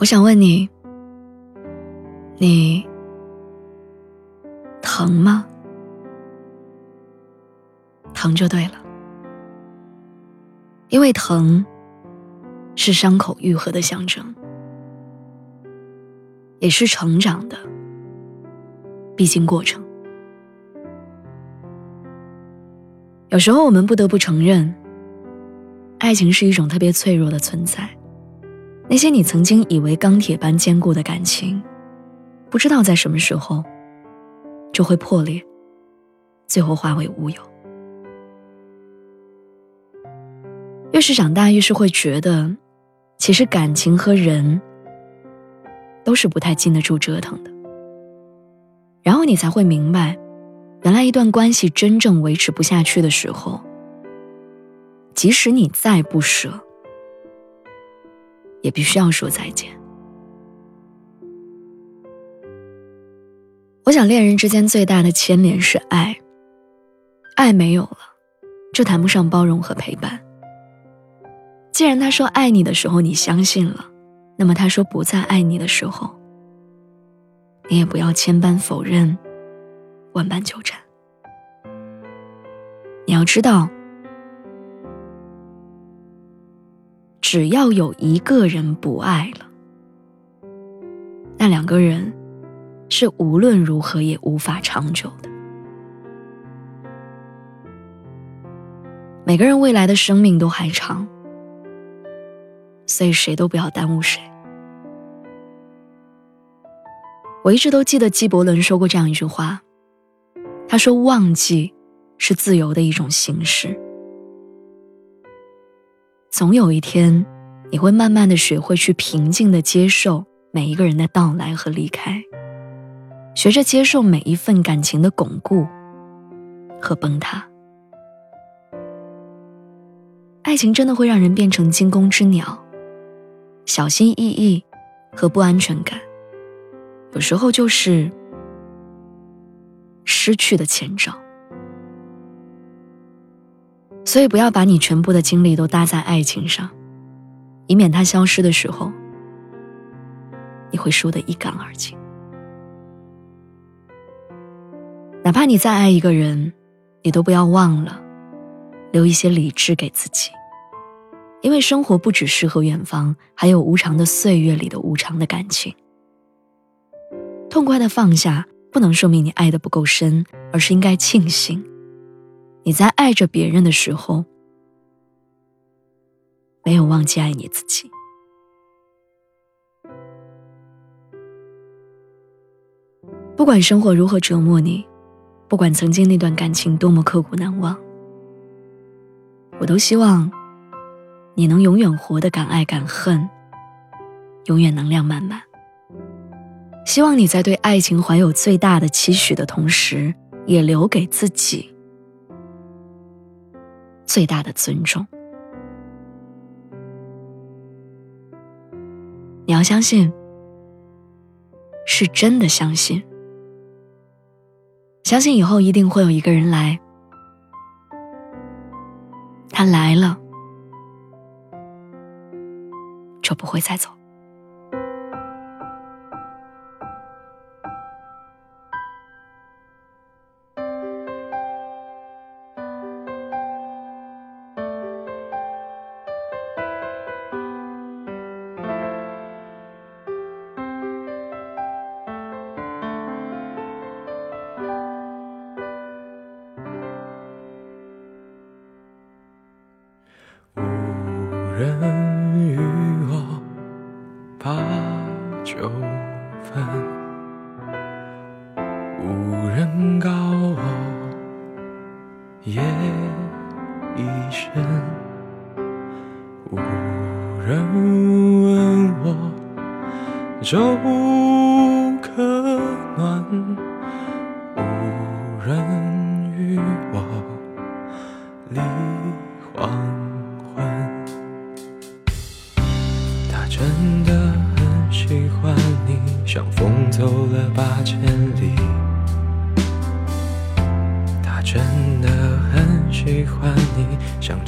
我想问你，你疼吗？疼就对了，因为疼是伤口愈合的象征，也是成长的必经过程。有时候我们不得不承认，爱情是一种特别脆弱的存在。那些你曾经以为钢铁般坚固的感情，不知道在什么时候就会破裂，最后化为乌有。越是长大，越是会觉得，其实感情和人都是不太经得住折腾的。然后你才会明白，原来一段关系真正维持不下去的时候，即使你再不舍。也必须要说再见。我想，恋人之间最大的牵连是爱，爱没有了，就谈不上包容和陪伴。既然他说爱你的时候你相信了，那么他说不再爱你的时候，你也不要千般否认，万般纠缠。你要知道。只要有一个人不爱了，那两个人是无论如何也无法长久的。每个人未来的生命都还长，所以谁都不要耽误谁。我一直都记得纪伯伦说过这样一句话，他说：“忘记是自由的一种形式。”总有一天，你会慢慢的学会去平静的接受每一个人的到来和离开，学着接受每一份感情的巩固和崩塌。爱情真的会让人变成惊弓之鸟，小心翼翼和不安全感，有时候就是失去的前兆。所以，不要把你全部的精力都搭在爱情上，以免它消失的时候，你会输得一干二净。哪怕你再爱一个人，你都不要忘了留一些理智给自己，因为生活不只诗和远方，还有无常的岁月里的无常的感情。痛快的放下，不能说明你爱的不够深，而是应该庆幸。你在爱着别人的时候，没有忘记爱你自己。不管生活如何折磨你，不管曾经那段感情多么刻骨难忘，我都希望你能永远活得敢爱敢恨，永远能量满满。希望你在对爱情怀有最大的期许的同时，也留给自己。最大的尊重，你要相信，是真的相信，相信以后一定会有一个人来，他来了，就不会再走。人与我把酒分，无人告我夜已深。无人问我粥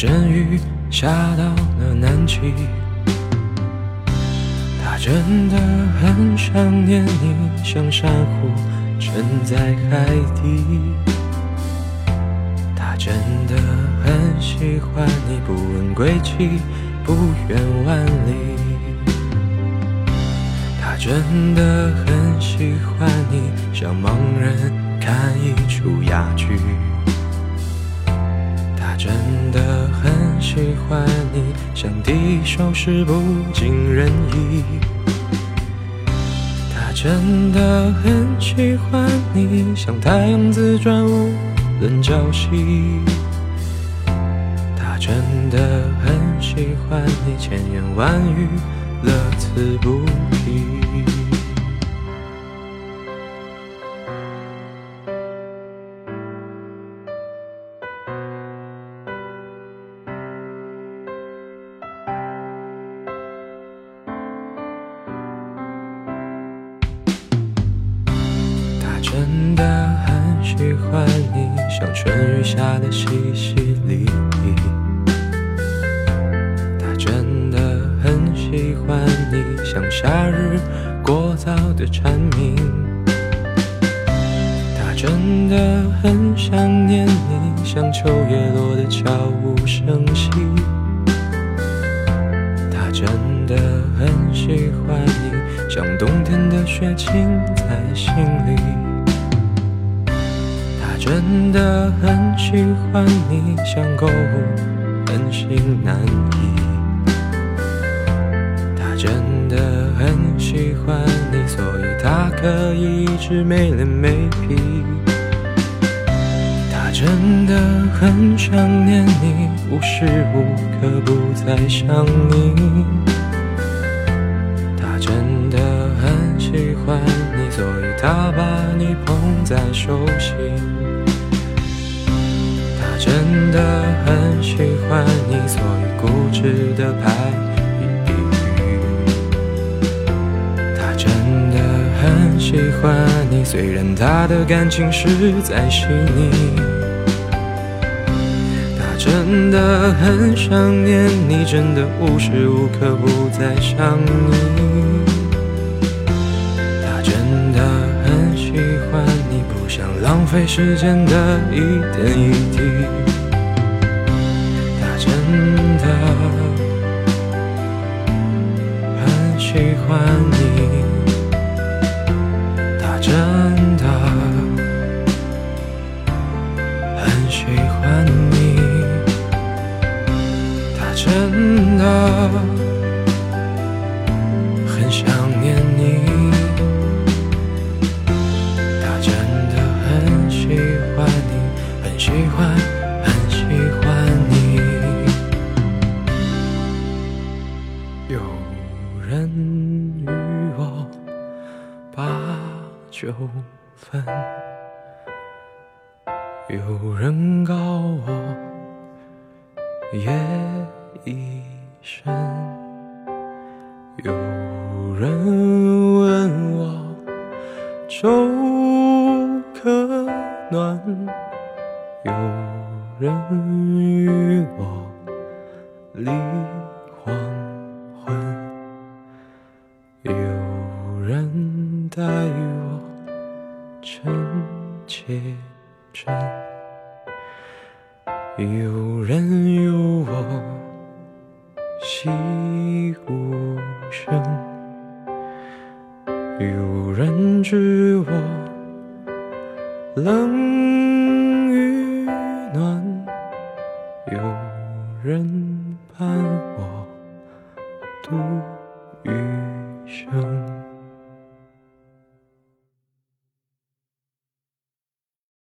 阵雨下到了南极。他真的很想念你，像珊瑚沉在海底。他真的很喜欢你，不问归期，不远万里。他真的很喜欢你，像盲人看一出哑剧。真的很喜欢你，像敌手时不尽人意。他真的很喜欢你，像太阳自转无论朝夕。他真的很喜欢你，千言万语乐此不疲。喜欢你，像春雨下的淅淅沥沥。他真的很喜欢你，像夏日过早的蝉鸣。他真的很想念你，像秋叶落的悄无声息。他真的很喜欢你，像冬天的雪轻在心。真的很喜欢你，像购物很心难移。他真的很喜欢你，所以他可以一直没脸没皮。他真的很想念你，无时无刻不在想你。他真的很喜欢你，所以他把你捧在手心。他真的很喜欢你，所以固执的拍一。他真的很喜欢你，虽然他的感情实在细腻。他真的很想念你，真的无时无刻不在想你。他真的很喜欢你，不想浪费时间的一点一滴。他很喜欢你，他真的很喜欢你，他真的很想念你，他真的很喜欢你，很喜欢，有人告我夜已深，有人问我粥可暖，有人知我冷